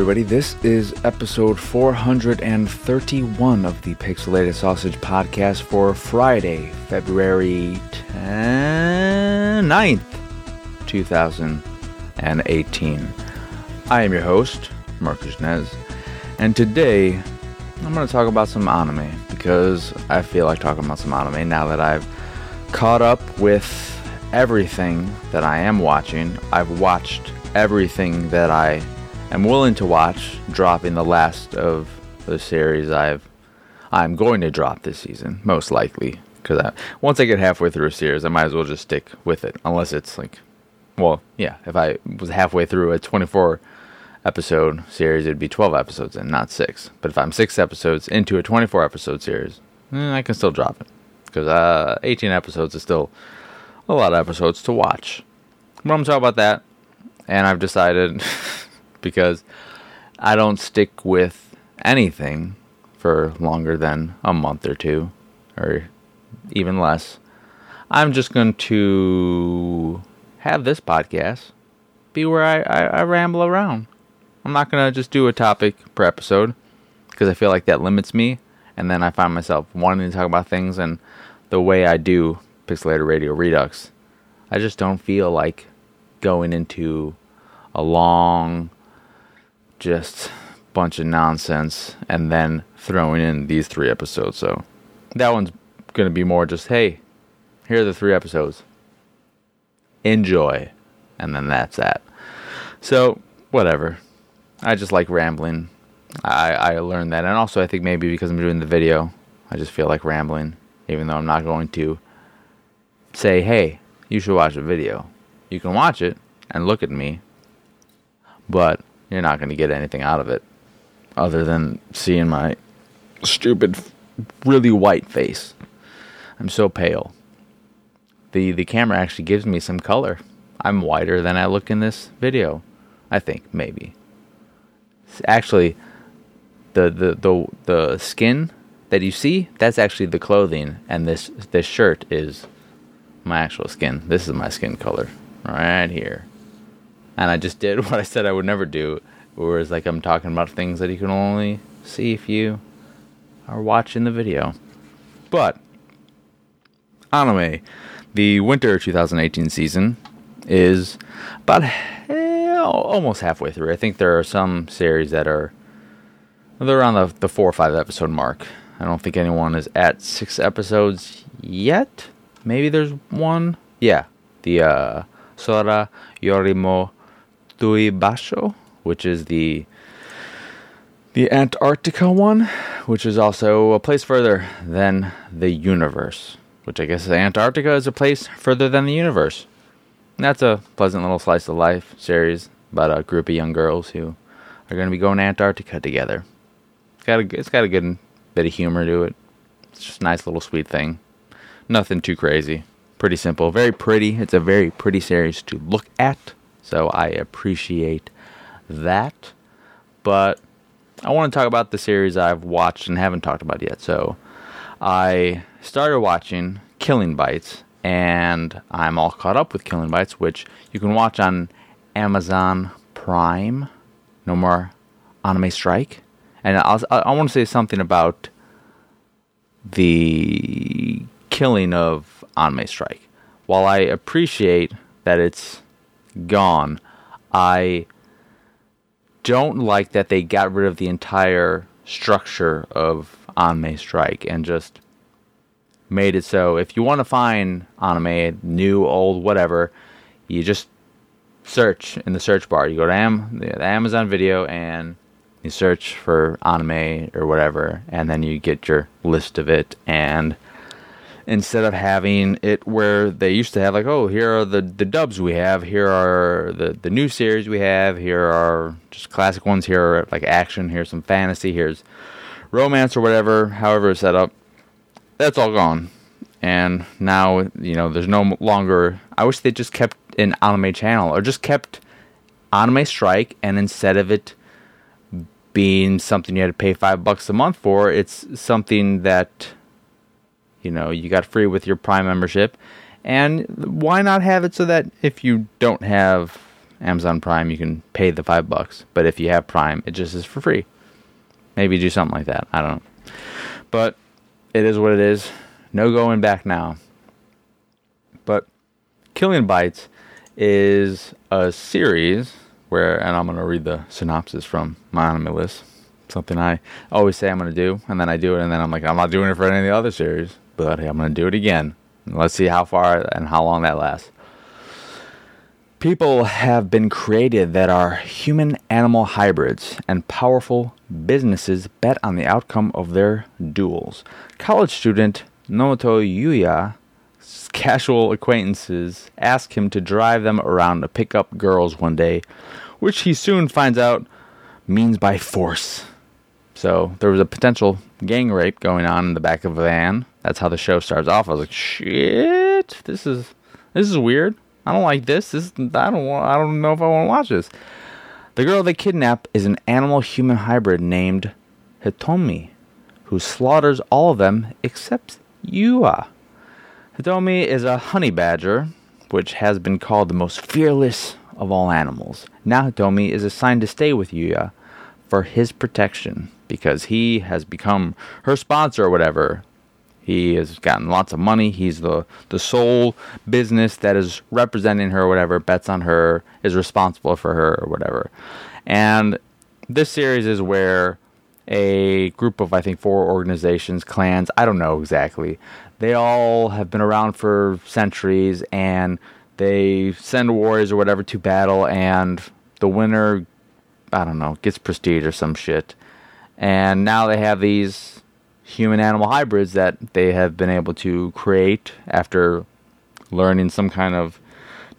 everybody. This is episode 431 of the Pixelated Sausage podcast for Friday, February 10- 9th, 2018. I am your host, Marcus Nez, and today I'm going to talk about some anime because I feel like talking about some anime now that I've caught up with everything that I am watching. I've watched everything that I am willing to watch, dropping the last of the series I've I'm going to drop this season, most likely, because once I get halfway through a series, I might as well just stick with it, unless it's like, well, yeah, if I was halfway through a 24 episode series, it'd be 12 episodes and not six. But if I'm six episodes into a 24 episode series, eh, I can still drop it because uh, 18 episodes is still a lot of episodes to watch. But I'm talking about that, and I've decided because I don't stick with anything for longer than a month or two, or even less. I'm just going to have this podcast be where I, I, I ramble around. I'm not going to just do a topic per episode because I feel like that limits me. And then I find myself wanting to talk about things and the way I do Pixelated Radio Redux. I just don't feel like going into a long, just bunch of nonsense and then throwing in these three episodes. So that one's going to be more just, hey, here are the three episodes. Enjoy. And then that's that. So, whatever. I just like rambling. I, I learned that. And also, I think maybe because I'm doing the video, I just feel like rambling, even though I'm not going to say, hey, you should watch a video. You can watch it and look at me, but you're not going to get anything out of it other than seeing my stupid, really white face. I'm so pale. The, the camera actually gives me some color. I'm whiter than I look in this video. I think, maybe. Actually, the, the, the, the skin that you see, that's actually the clothing, and this, this shirt is my actual skin. This is my skin color right here. And I just did what I said I would never do, whereas like I'm talking about things that you can only see if you are watching the video. But anime, the winter 2018 season is about eh, almost halfway through. I think there are some series that are they're around the, the four or five episode mark. I don't think anyone is at six episodes yet. Maybe there's one. Yeah, the uh, Sora Yorimo Tooi Basho, which is the the Antarctica one, which is also a place further than the universe. Which I guess Antarctica is a place further than the universe. And that's a pleasant little slice of life series about a group of young girls who are going to be going to Antarctica together. It's got a, it's got a good bit of humor to it. It's just a nice little sweet thing. Nothing too crazy. Pretty simple. Very pretty. It's a very pretty series to look at. So I appreciate that. But I want to talk about the series I've watched and haven't talked about yet. So I started watching Killing Bites, and I'm all caught up with Killing Bites, which you can watch on Amazon Prime. No more anime strike. And I'll, I want to say something about the killing of Anime Strike. While I appreciate that it's gone, I don't like that they got rid of the entire structure of Anime Strike and just made it so if you want to find anime, new, old, whatever, you just search in the search bar. You go to Am- the Amazon Video and you search for anime or whatever, and then you get your list of it and instead of having it where they used to have like oh here are the, the dubs we have here are the, the new series we have here are just classic ones here are like action here's some fantasy here's romance or whatever however it's set up that's all gone. And now you know there's no longer i wish they just kept an anime channel or just kept anime strike and instead of it being something you had to pay five bucks a month for it's something that you know, you got free with your Prime membership. And why not have it so that if you don't have Amazon Prime, you can pay the five bucks. But if you have Prime, it just is for free. Maybe do something like that. I don't know. But it is what it is. No going back now. But Killing Bites is a series where, and I'm going to read the synopsis from my anime list. Something I always say I'm going to do, and then I do it, and then I'm like, I'm not doing it for any of the other series, but I'm going to do it again. Let's see how far and how long that lasts. People have been created that are human animal hybrids, and powerful businesses bet on the outcome of their duels. College student Nomoto Yuya's casual acquaintances ask him to drive them around to pick up girls one day, which he soon finds out means by force. So there was a potential gang rape going on in the back of a van. That's how the show starts off. I was like, shit, this is this is weird. I don't like this. This I don't want. I don't know if I want to watch this. The girl they kidnap is an animal-human hybrid named Hitomi, who slaughters all of them except Yuya. Hitomi is a honey badger, which has been called the most fearless of all animals. Now Hitomi is assigned to stay with Yuya for his protection because he has become her sponsor or whatever. He has gotten lots of money. He's the the sole business that is representing her, or whatever, bets on her, is responsible for her, or whatever. And this series is where a group of I think four organizations, clans, I don't know exactly. They all have been around for centuries, and they send warriors or whatever to battle, and the winner, I don't know, gets prestige or some shit. And now they have these human animal hybrids that they have been able to create after learning some kind of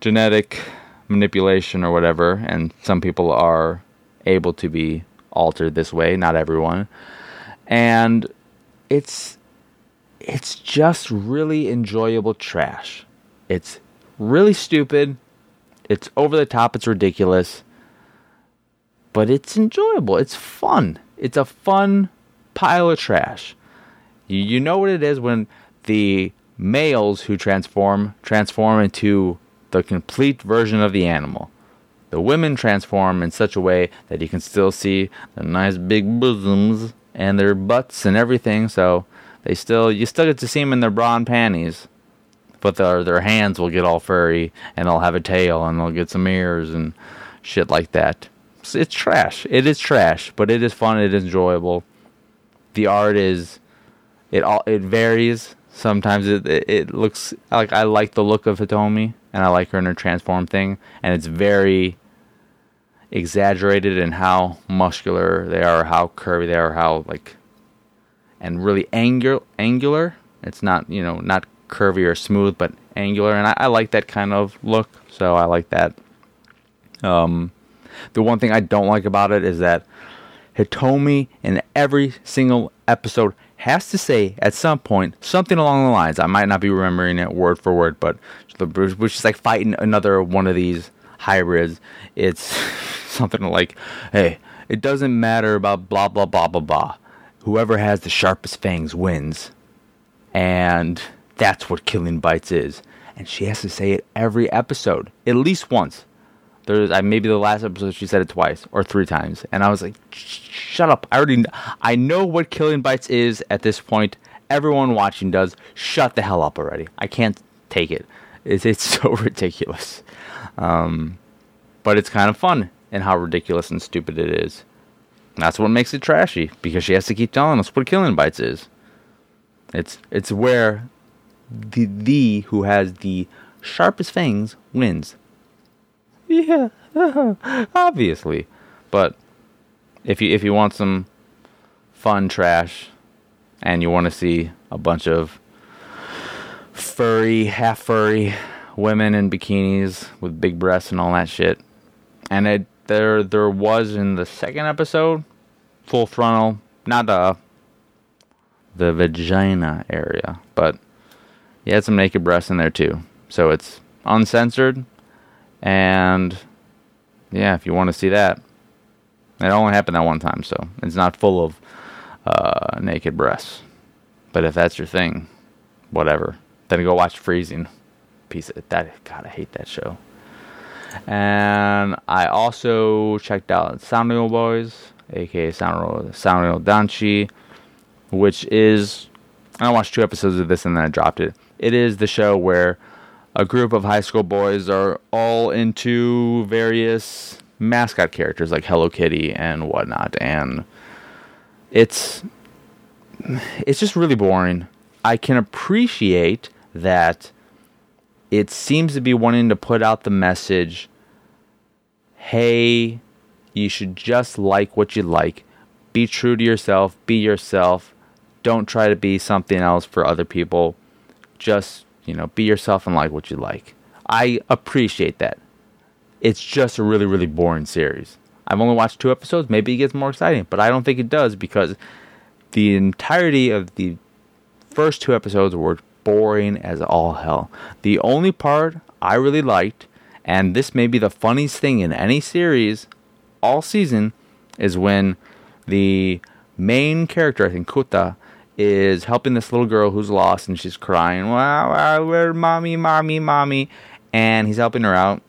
genetic manipulation or whatever. And some people are able to be altered this way, not everyone. And it's it's just really enjoyable trash. It's really stupid. It's over the top, it's ridiculous. But it's enjoyable. It's fun. It's a fun pile of trash. You, know what it is when the males who transform transform into the complete version of the animal. The women transform in such a way that you can still see the nice big bosoms and their butts and everything. So they still you still get to see them in their bra and panties, but their their hands will get all furry and they'll have a tail and they'll get some ears and shit like that. It's, it's trash. It is trash, but it is fun. It is enjoyable. The art is it all it varies. Sometimes it, it, it looks like I like the look of Hitomi and I like her in her transform thing, and it's very exaggerated in how muscular they are, how curvy they are, how like and really angular. Angular. It's not you know not curvy or smooth, but angular, and I, I like that kind of look. So I like that. Um, the one thing I don't like about it is that Hitomi in every single episode has to say at some point something along the lines. I might not be remembering it word for word, but which is like fighting another one of these hybrids. It's something like, "Hey, it doesn't matter about blah blah blah blah blah. Whoever has the sharpest fangs wins," and that's what Killing Bites is. And she has to say it every episode, at least once. There's I maybe the last episode she said it twice or three times, and I was like, "Shut up! I already I know what Killing Bites is at this point. Everyone watching does. Shut the hell up already! I can't take it. It's it's so ridiculous, um, but it's kind of fun and how ridiculous and stupid it is. that's what makes it trashy because she has to keep telling us what Killing Bites is. It's it's where the the who has the sharpest fangs wins yeah, obviously. But if you if you want some fun trash and you want to see a bunch of furry, half furry women in bikinis with big breasts and all that shit, and it there there was in the second episode full frontal, not the the vagina area, but you had some naked breasts in there too. So it's uncensored, and yeah, if you want to see that, it only happened that one time, so it's not full of uh, naked breasts. But if that's your thing, whatever. Then go watch Freezing. Piece of that. God, I hate that show. And I also checked out Sanrio Boys, aka Sanrio, Sanrio Danshi, which is. I watched two episodes of this and then I dropped it. It is the show where a group of high school boys are all into various mascot characters like Hello Kitty and whatnot, and it's it's just really boring. I can appreciate that it seems to be wanting to put out the message hey, you should just like what you like. Be true to yourself, be yourself. Don't try to be something else for other people. Just, you know, be yourself and like what you like. I appreciate that. It's just a really, really boring series. I've only watched two episodes. Maybe it gets more exciting, but I don't think it does because the entirety of the first two episodes were boring as all hell. The only part I really liked, and this may be the funniest thing in any series all season, is when the main character, I think Kota, is helping this little girl who's lost and she's crying, wow, wow, where mommy, mommy, mommy. And he's helping her out.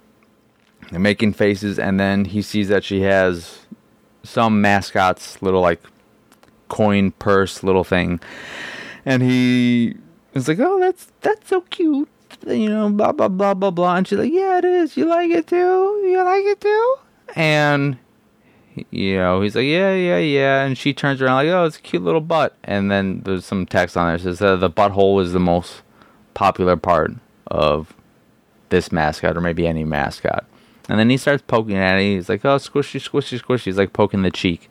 They're making faces, and then he sees that she has some mascot's little like coin purse little thing. And he is like, "Oh, that's that's so cute." You know, blah blah blah blah blah. And she's like, "Yeah, it is. You like it too? You like it too?" And you know, he's like, "Yeah, yeah, yeah." And she turns around like, "Oh, it's a cute little butt." And then there's some text on there that says that the butthole is the most popular part of this mascot, or maybe any mascot. And then he starts poking at it. He's like, "Oh, squishy, squishy, squishy." He's like poking the cheek.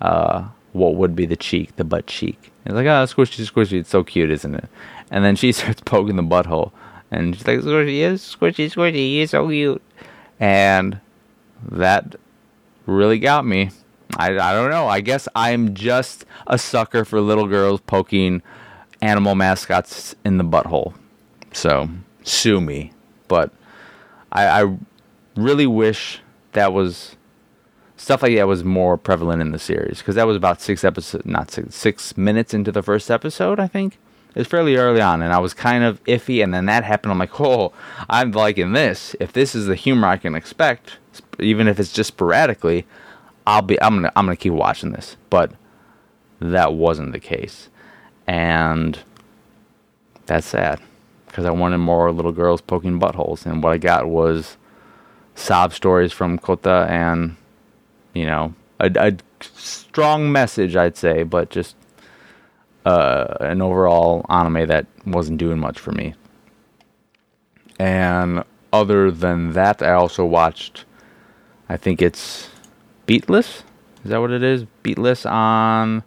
Uh, what would be the cheek, the butt cheek. It's like, oh, squishy, squishy. It's so cute, isn't it? And then she starts poking the butthole. And she's like, squishy, squishy, squishy. You're so cute. And that really got me. I, I don't know. I guess I'm just a sucker for little girls poking animal mascots in the butthole. So, sue me. But I, I really wish that was stuff like that was more prevalent in the series because that was about six episodes, not six, six minutes into the first episode, I think. It was fairly early on, and I was kind of iffy. And then that happened. I'm like, oh, I'm liking this. If this is the humor I can expect, even if it's just sporadically, I'll be. I'm gonna. I'm gonna keep watching this. But that wasn't the case, and that's sad because I wanted more little girls poking buttholes, and what I got was sob stories from Kota and you know, a, a strong message, I'd say, but just uh, an overall anime that wasn't doing much for me. And other than that, I also watched, I think it's Beatless. Is that what it is? Beatless on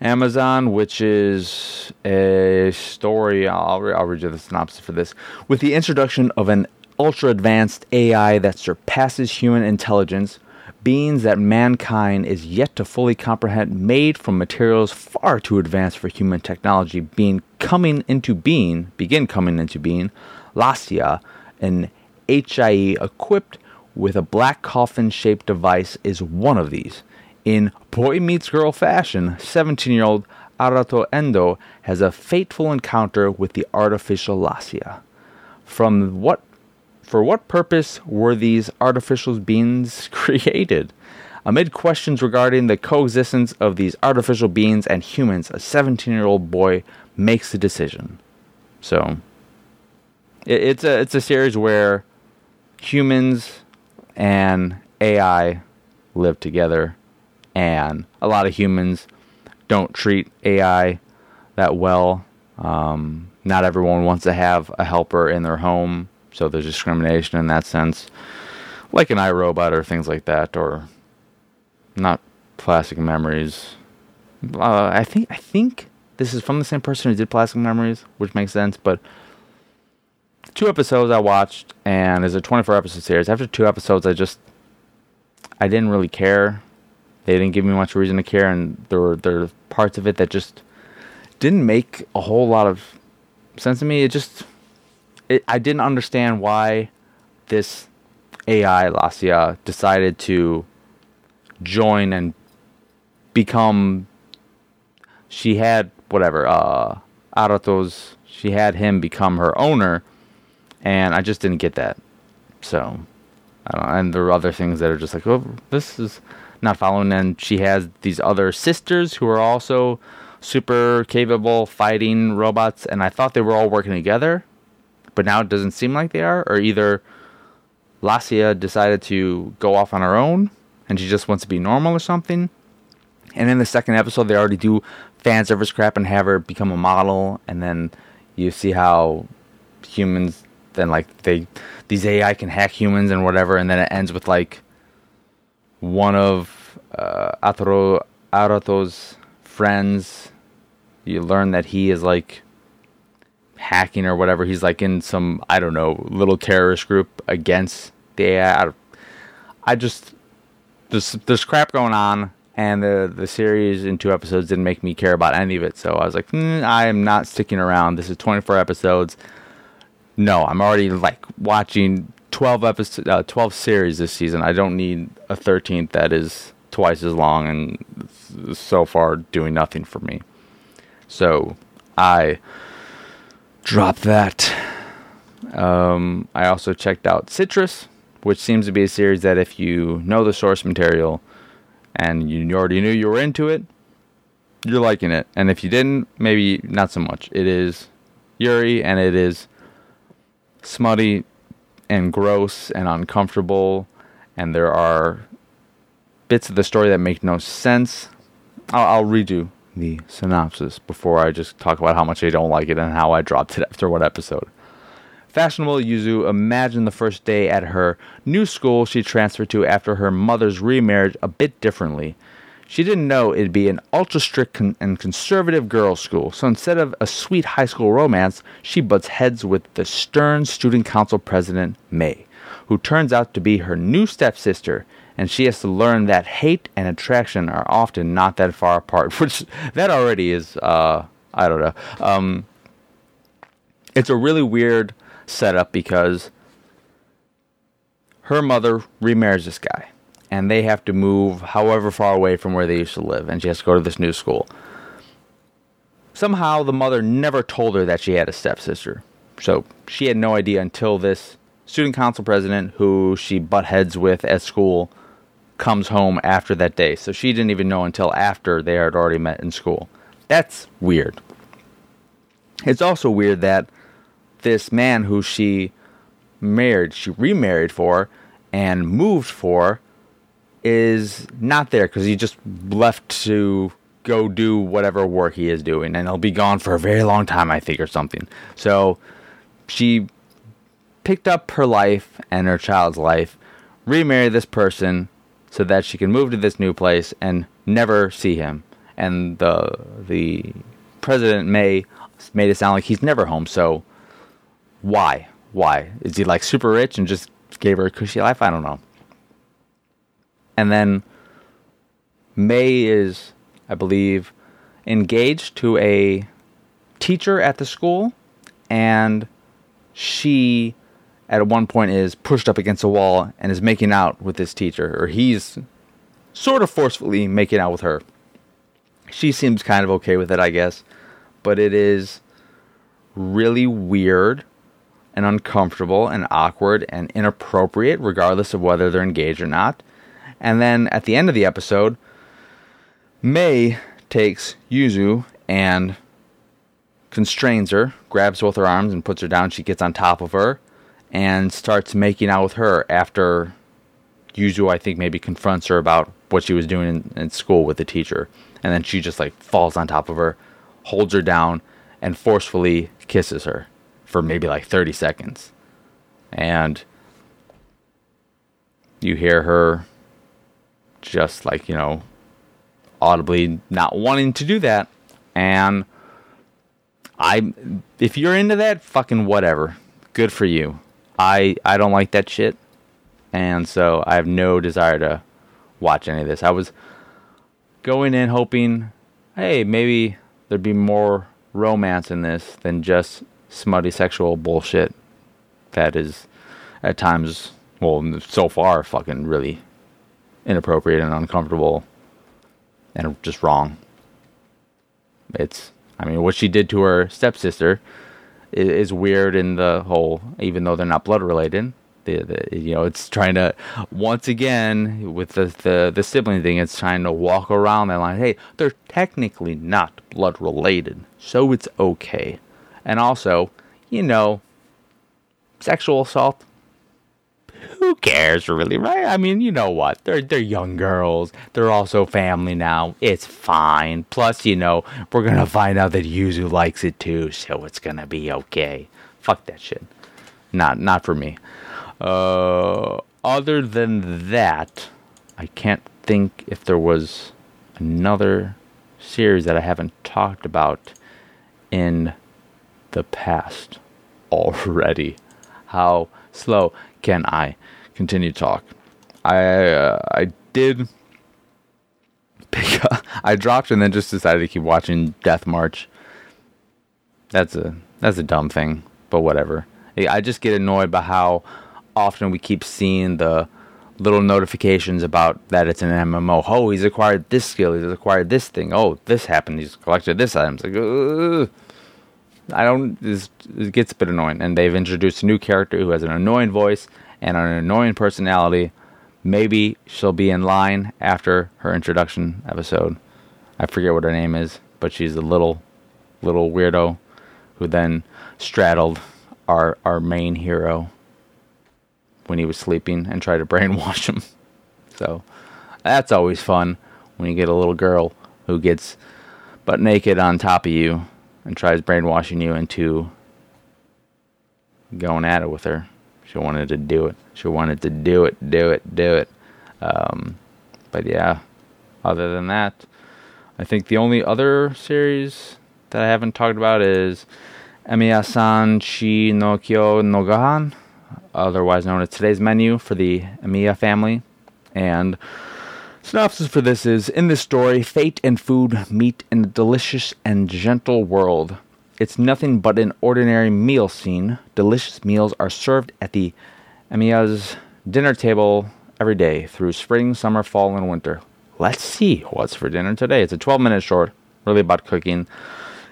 Amazon, which is a story. I'll, I'll read you the synopsis for this. With the introduction of an ultra advanced AI that surpasses human intelligence, beings that mankind is yet to fully comprehend, made from materials far too advanced for human technology, being coming into being, begin coming into being, Lacia, an HIE equipped with a black coffin shaped device, is one of these. In boy meets girl fashion, 17 year old Arato Endo has a fateful encounter with the artificial Lacia. From what for what purpose were these artificial beings created? Amid questions regarding the coexistence of these artificial beings and humans, a 17 year old boy makes a decision. So, it's a, it's a series where humans and AI live together, and a lot of humans don't treat AI that well. Um, not everyone wants to have a helper in their home so there's discrimination in that sense, like an iRobot or things like that, or not Plastic Memories. Uh, I think I think this is from the same person who did Plastic Memories, which makes sense. But two episodes I watched, and there's a 24 episode series. After two episodes, I just I didn't really care. They didn't give me much reason to care, and there were there were parts of it that just didn't make a whole lot of sense to me. It just it, I didn't understand why this AI Lacia decided to join and become. She had whatever uh, Arato's. She had him become her owner, and I just didn't get that. So and there are other things that are just like, oh, this is not following. And she has these other sisters who are also super capable fighting robots, and I thought they were all working together, but now it doesn't seem like they are. Or either Lacia decided to go off on her own, and she just wants to be normal or something. And in the second episode, they already do fan service crap and have her become a model, and then you see how humans then like they these AI can hack humans and whatever, and then it ends with like one of uh, Arato's friends. You learn that he is like hacking or whatever. He's like in some I don't know little terrorist group against the AI. I, I just there's there's crap going on, and the the series in two episodes didn't make me care about any of it. So I was like, mm, I am not sticking around. This is 24 episodes. No, I'm already like watching 12 episodes, uh, 12 series this season. I don't need a 13th that is twice as long and so far doing nothing for me. So I dropped that. Um, I also checked out Citrus, which seems to be a series that if you know the source material and you already knew you were into it, you're liking it. And if you didn't, maybe not so much. It is Yuri and it is smutty and gross and uncomfortable, and there are bits of the story that make no sense. I'll, I'll redo the synopsis before I just talk about how much I don't like it and how I dropped it after what episode. Fashionable Yuzu imagined the first day at her new school she transferred to after her mother's remarriage a bit differently. She didn't know it'd be an ultra strict con- and conservative girls' school, so instead of a sweet high school romance, she butts heads with the stern student council president, May, who turns out to be her new stepsister, and she has to learn that hate and attraction are often not that far apart, which that already is, uh, I don't know. Um, it's a really weird setup because her mother remarries this guy and they have to move however far away from where they used to live, and she has to go to this new school. Somehow, the mother never told her that she had a stepsister, so she had no idea until this student council president, who she butt heads with at school, comes home after that day. So she didn't even know until after they had already met in school. That's weird. It's also weird that this man who she married, she remarried for, and moved for, is not there because he just left to go do whatever work he is doing, and he'll be gone for a very long time, I think, or something. So she picked up her life and her child's life, remarried this person so that she can move to this new place and never see him. And the the president May made it sound like he's never home. So why? Why is he like super rich and just gave her a cushy life? I don't know. And then May is, I believe, engaged to a teacher at the school, and she at one point is pushed up against a wall and is making out with this teacher, or he's sort of forcefully making out with her. She seems kind of okay with it, I guess, but it is really weird and uncomfortable and awkward and inappropriate, regardless of whether they're engaged or not. And then at the end of the episode, May takes Yuzu and constrains her, grabs both her arms and puts her down. She gets on top of her and starts making out with her after Yuzu, I think, maybe confronts her about what she was doing in, in school with the teacher. And then she just like falls on top of her, holds her down, and forcefully kisses her for maybe like 30 seconds. And you hear her just like, you know, audibly not wanting to do that. And I if you're into that, fucking whatever. Good for you. I I don't like that shit. And so I have no desire to watch any of this. I was going in hoping, hey, maybe there'd be more romance in this than just smutty sexual bullshit that is at times well so far fucking really inappropriate and uncomfortable and just wrong. It's, I mean, what she did to her stepsister is, weird in the whole, even though they're not blood related, The, the, you know, it's trying to once again with the, the the sibling thing. It's trying to walk around that line. Hey, they're technically not blood related, so it's okay. And also, you know, sexual assault who cares really, right? I mean, you know what? They're they're young girls. They're also family now. It's fine. Plus, you know, we're gonna find out that Yuzu likes it too, so it's gonna be okay. Fuck that shit. Not not for me. Uh, other than that, I can't think if there was another series that I haven't talked about in the past already. How slow can I continue talk? I uh, I did pick up. I dropped and then just decided to keep watching Death March. That's a that's a dumb thing, but whatever. I just get annoyed by how often we keep seeing the little notifications about that it's an MMO. Oh, he's acquired this skill. He's acquired this thing. Oh, this happened. He's collected this item. It's like, Ugh. I don't. It gets a bit annoying, and they've introduced a new character who has an annoying voice and an annoying personality. Maybe she'll be in line after her introduction episode. I forget what her name is, but she's a little, little weirdo who then straddled our our main hero when he was sleeping and tried to brainwash him. So that's always fun when you get a little girl who gets butt naked on top of you and tries brainwashing you into going at it with her. She wanted to do it. She wanted to do it, do it, do it. Um, but yeah, other than that, I think the only other series that I haven't talked about is Emiya-san Chi no Kyo no Gohan, otherwise known as Today's Menu for the Emiya family. And Synopsis for this is In this story, fate and food meet in a delicious and gentle world. It's nothing but an ordinary meal scene. Delicious meals are served at the Emiya's dinner table every day through spring, summer, fall, and winter. Let's see what's for dinner today. It's a 12 minute short, really about cooking.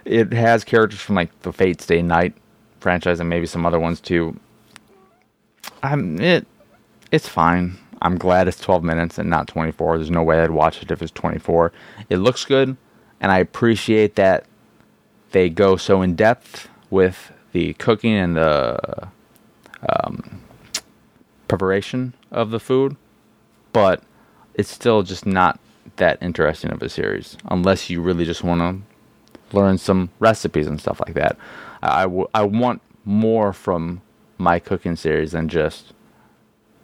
It has characters from like the Fate Stay Night franchise and maybe some other ones too. I'm it. It's fine. I'm glad it's 12 minutes and not 24. There's no way I'd watch it if it's 24. It looks good, and I appreciate that they go so in depth with the cooking and the um, preparation of the food, but it's still just not that interesting of a series unless you really just want to learn some recipes and stuff like that. I, want more from my cooking series than just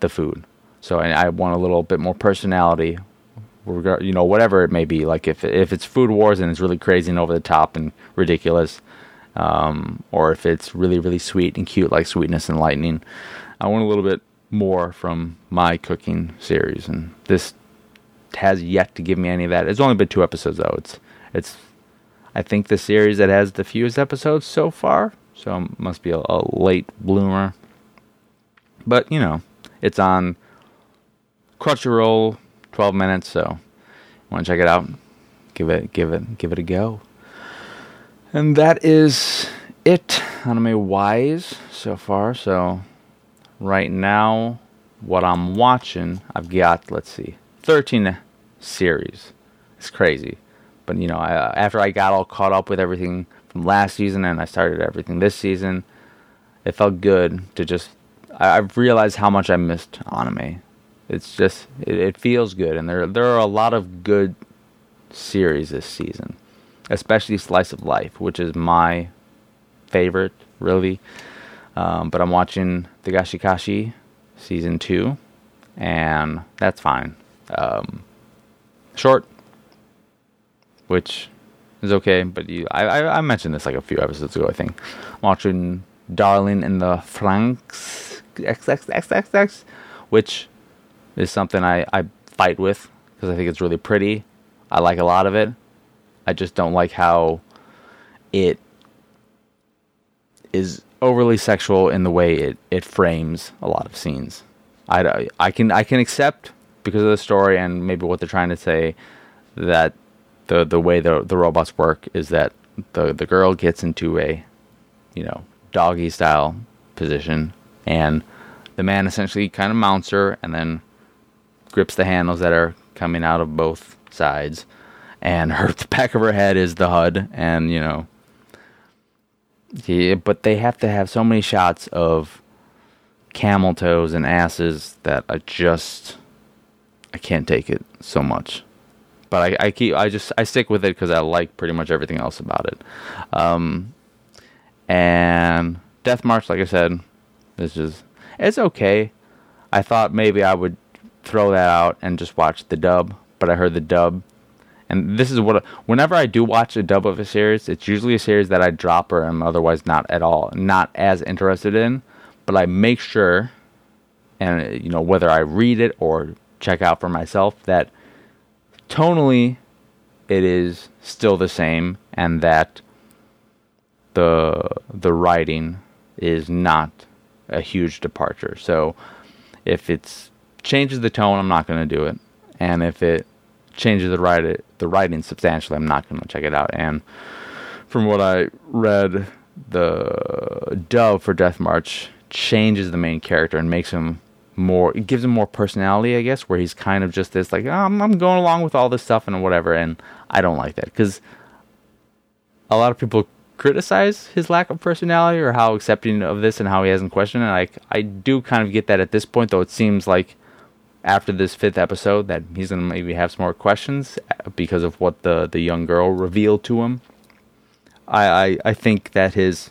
the food. So I, I want a little bit more personality, you know, whatever it may be. Like if if it's Food Wars and it's really crazy and over the top and ridiculous, um, or if it's really really sweet and cute like Sweetness and Lightning, I want a little bit more from my cooking series, and this has yet to give me any of that. It's only been two episodes though. It's it's I think the series that has the fewest episodes so far, so must be a, a late bloomer. But you know, it's on Crunchyroll, 12 minutes. So, want to check it out? Give it, give it, give it a go. And that is it, anime wise, so far. So, right now, what I'm watching, I've got let's see, 13 series. It's crazy, but you know, I, uh, after I got all caught up with everything from last season and I started everything this season, it felt good to just. I, I've realized how much I missed anime it's just it, it feels good, and there there are a lot of good series this season, especially Slice of Life, which is my favorite, really. Um, but I'm watching Dagashi Kashi season two, and that's fine. Um, short, which is okay, but you, I, I, I, mentioned this like a few episodes ago, I think. I'm watching Darling in the Franxx XXXXX, which is something I, I fight with because I think it's really pretty. I like a lot of it. I just don't like how it is overly sexual in the way it, it frames a lot of scenes. I, I can I can accept because of the story and maybe what they're trying to say that the the way the the robots work is that the the girl gets into a you know doggy style position and the man essentially kind of mounts her and then grips the handles that are coming out of both sides. And her the back of her head is the HUD, and you know, yeah, but they have to have so many shots of camel toes and asses that I just I can't take it so much. But I, I keep I just I stick with it because I like pretty much everything else about it. Um, and Death March, like I said, is just it's okay. I thought maybe I would throw that out and just watch the dub, but I heard the dub and this is what whenever I do watch a dub of a series, it's usually a series that I drop or am otherwise not at all not as interested in, but I make sure and you know whether I read it or check out for myself that tonally it is still the same and that the the writing is not a huge departure. So if it changes the tone, I'm not going to do it. And if it changes the write the writing substantially, I'm not going to check it out. And from what I read, the dove for Death March changes the main character and makes him more. It gives him more personality, I guess, where he's kind of just this like, oh, I'm, I'm going along with all this stuff and whatever. And I don't like that because a lot of people criticize his lack of personality or how accepting of this and how he hasn't questioned it. Like I do kind of get that at this point, though. It seems like after this fifth episode that he's to maybe have some more questions uh, because of what the, the young girl revealed to him. I, I, I think that his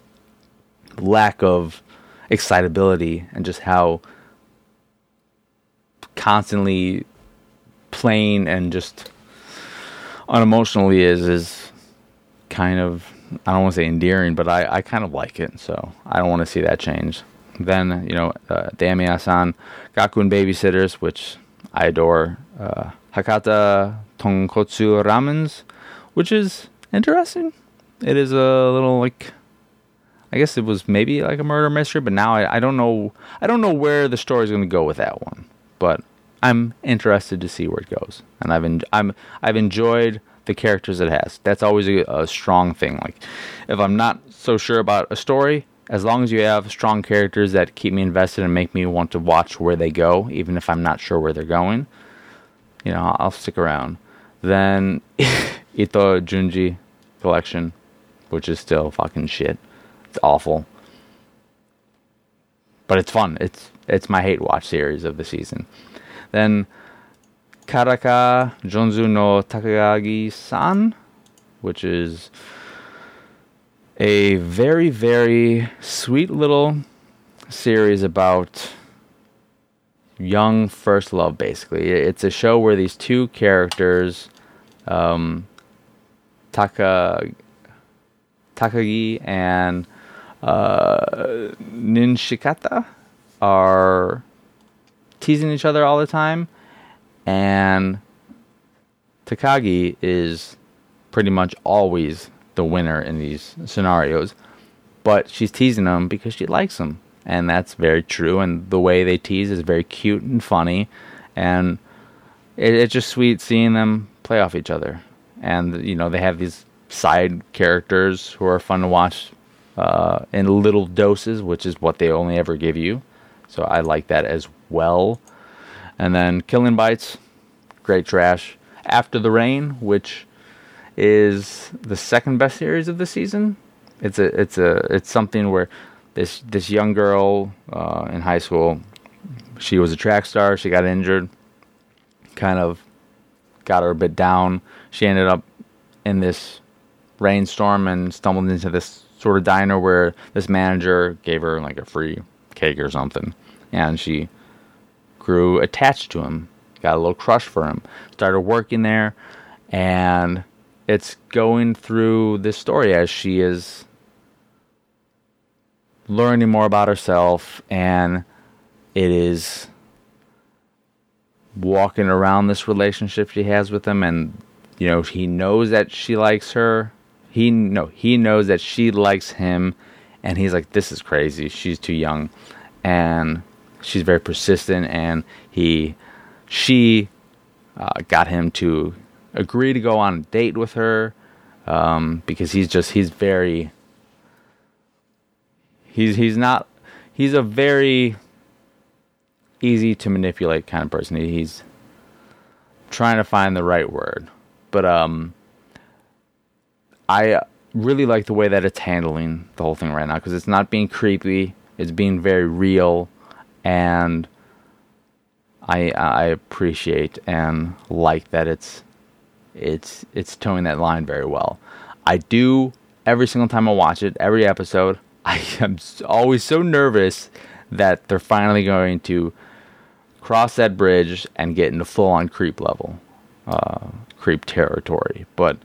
lack of excitability and just how constantly plain and just unemotionally is is kind of I don't want to say endearing, but I, I kind of like it, so I don't want to see that change. Then, you know, uh, Damiya-san, Gakuen Babysitters, which I adore. Uh, Hakata Tonkotsu Ramens, which is interesting. It is a little like, I guess it was maybe like a murder mystery, but now I, I don't know. I don't know where the story is going to go with that one, but I'm interested to see where it goes. And I've en- I'm I've enjoyed the characters it has. That's always a, a strong thing. Like if I'm not so sure about a story, as long as you have strong characters that keep me invested and make me want to watch where they go, even if I'm not sure where they're going, you know, I'll stick around. Then Ito Junji collection, which is still fucking shit. It's awful. But it's fun. It's it's my hate watch series of the season. Then Karakai Jouzu no Takagi-san, which is a very, very sweet little series about young first love, basically. It's a show where these two characters, um, Taka, Takagi and uh, Nishikata, are teasing each other all the time, and Takagi is pretty much always the winner in these scenarios. But she's teasing him because she likes him. And that's very true. And the way they tease is very cute and funny. And it, it's just sweet seeing them play off each other. And, you know, they have these side characters who are fun to watch uh, in little doses, which is what they only ever give you. So I like that as well. And then Killing Bites, great trash. After the Rain, which is the second best series of the season. It's a it's a it's something where this this young girl uh, in high school, she was a track star. She got injured, kind of got her a bit down. She ended up in this rainstorm and stumbled into this sort of diner where this manager gave her like a free cake or something, and she grew attached to him, got a little crush for him, started working there, and it's going through this story as she is learning more about herself and it is walking around this relationship she has with him and you know he knows that she likes her. He no he knows that she likes him and he's like this is crazy. She's too young. And she's very persistent and he she uh, got him to agree to go on a date with her um, because he's just he's very he's he's not he's a very easy to manipulate kind of person. He's trying to find the right word, but um, I really like the way that it's handling the whole thing right now because it's not being creepy. It's being very real, and I I appreciate and like that it's it's it's towing that line very well. I do every single time I watch it, every episode. I am always so nervous that they're finally going to cross that bridge and get into full on creep level, uh, creep territory. But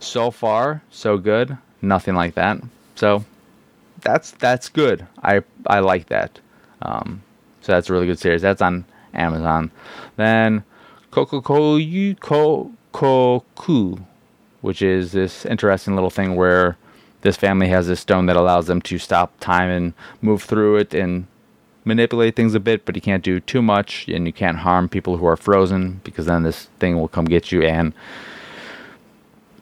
so far, so good. Nothing like that. So that's that's good. I I like that. Um, so that's a really good series. That's on Amazon. Then Kokokoyu Kokkoku, which is this interesting little thing where this family has this stone that allows them to stop time and move through it and manipulate things a bit, but you can't do too much and you can't harm people who are frozen because then this thing will come get you and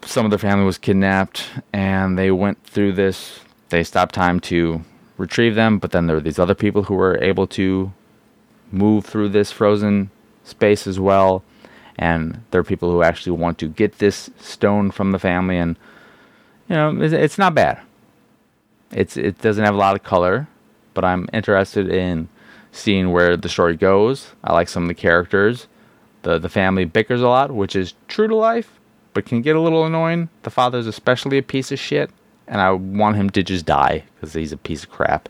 some of the family was kidnapped and they went through this. They stopped time to retrieve them but then there were these other people who were able to move through this frozen space as well and there are people who actually want to get this stone from the family and you know it's, it's not bad it's it doesn't have a lot of color but i'm interested in seeing where the story goes i like some of the characters the the family bickers a lot which is true to life but can get a little annoying. The father's especially a piece of shit, and I want him to just die because he's a piece of crap.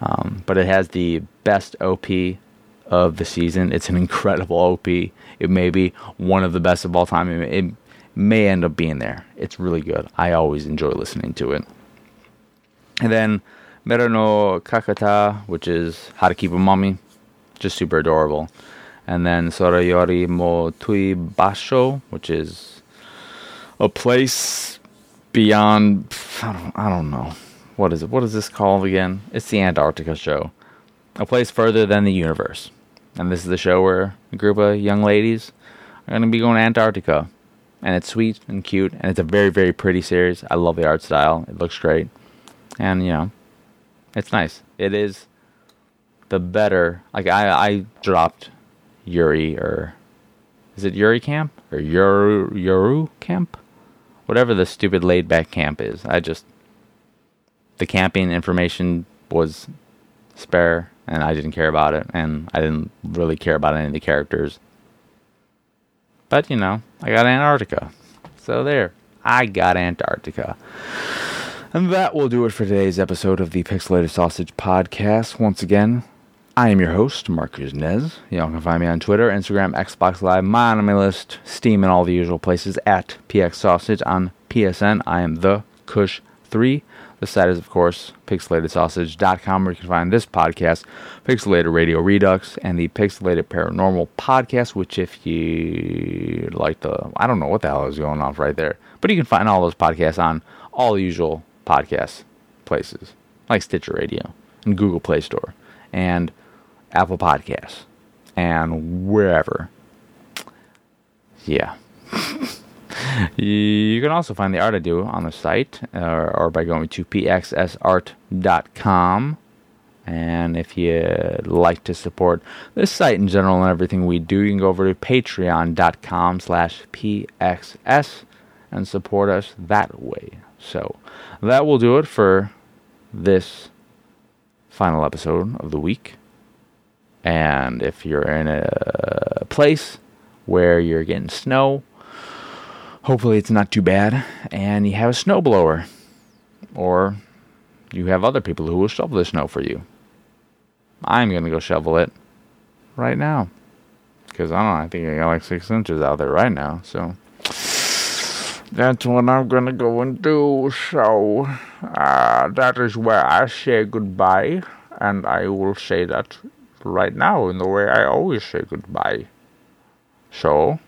Um, but it has the best OP of the season. It's an incredible OP. It may be one of the best of all time. It, may end up being there. It's really good. I always enjoy listening to it. And then Miira no Kaikata, which is How to Keep a Mummy, just super adorable. And then Sorayori mo Tooi Basho, which is a place beyond. I don't, I don't know. What is it? What is this called again? It's the Antarctica show. A place further than the universe. And this is the show where a group of young ladies are going to be going to Antarctica. And it's sweet and cute. And it's a very, very pretty series. I love the art style. It looks great. And, you know, it's nice. It is the better. Like, I, I dropped Yuri, or is it Yuri Camp? Or Yuru, Yuru Camp? whatever the stupid laid back camp is. I just the camping information was spare and I didn't care about it and I didn't really care about any of the characters. But you know, I got Antarctica. So there. I got Antarctica. And that will do it for today's episode of the Pixelated Sausage Podcast. Once again, I am your host, Marcus Nez. Y'all can find me on Twitter, Instagram, Xbox Live, my anime list, Steam, and all the usual places at PX Sausage. On PSN, I am the Kush3. The site is, of course, pixelatedsausage.com, where you can find this podcast, Pixelated Radio Redux, and the Pixelated Paranormal Podcast, which, if you like the, I don't know what the hell is going off right there, but you can find all those podcasts on all the usual podcast places, like Stitcher Radio and Google Play Store. And Apple Podcasts, and wherever. Yeah. you can also find the art I do on the site or, or by going to pxsart.com. And if you'd like to support this site in general and everything we do, you can go over to patreon.com slash pxs and support us that way. So that will do it for this final episode of the week. And if you're in a place where you're getting snow, hopefully it's not too bad, and you have a snowblower, or you have other people who will shovel the snow for you. I'm gonna go shovel it right now. Because I don't know, I think I got like six inches out there right now, so that's what I'm gonna go and do. So uh, that is where I say goodbye, and I will say that right now in the way I always say goodbye. So,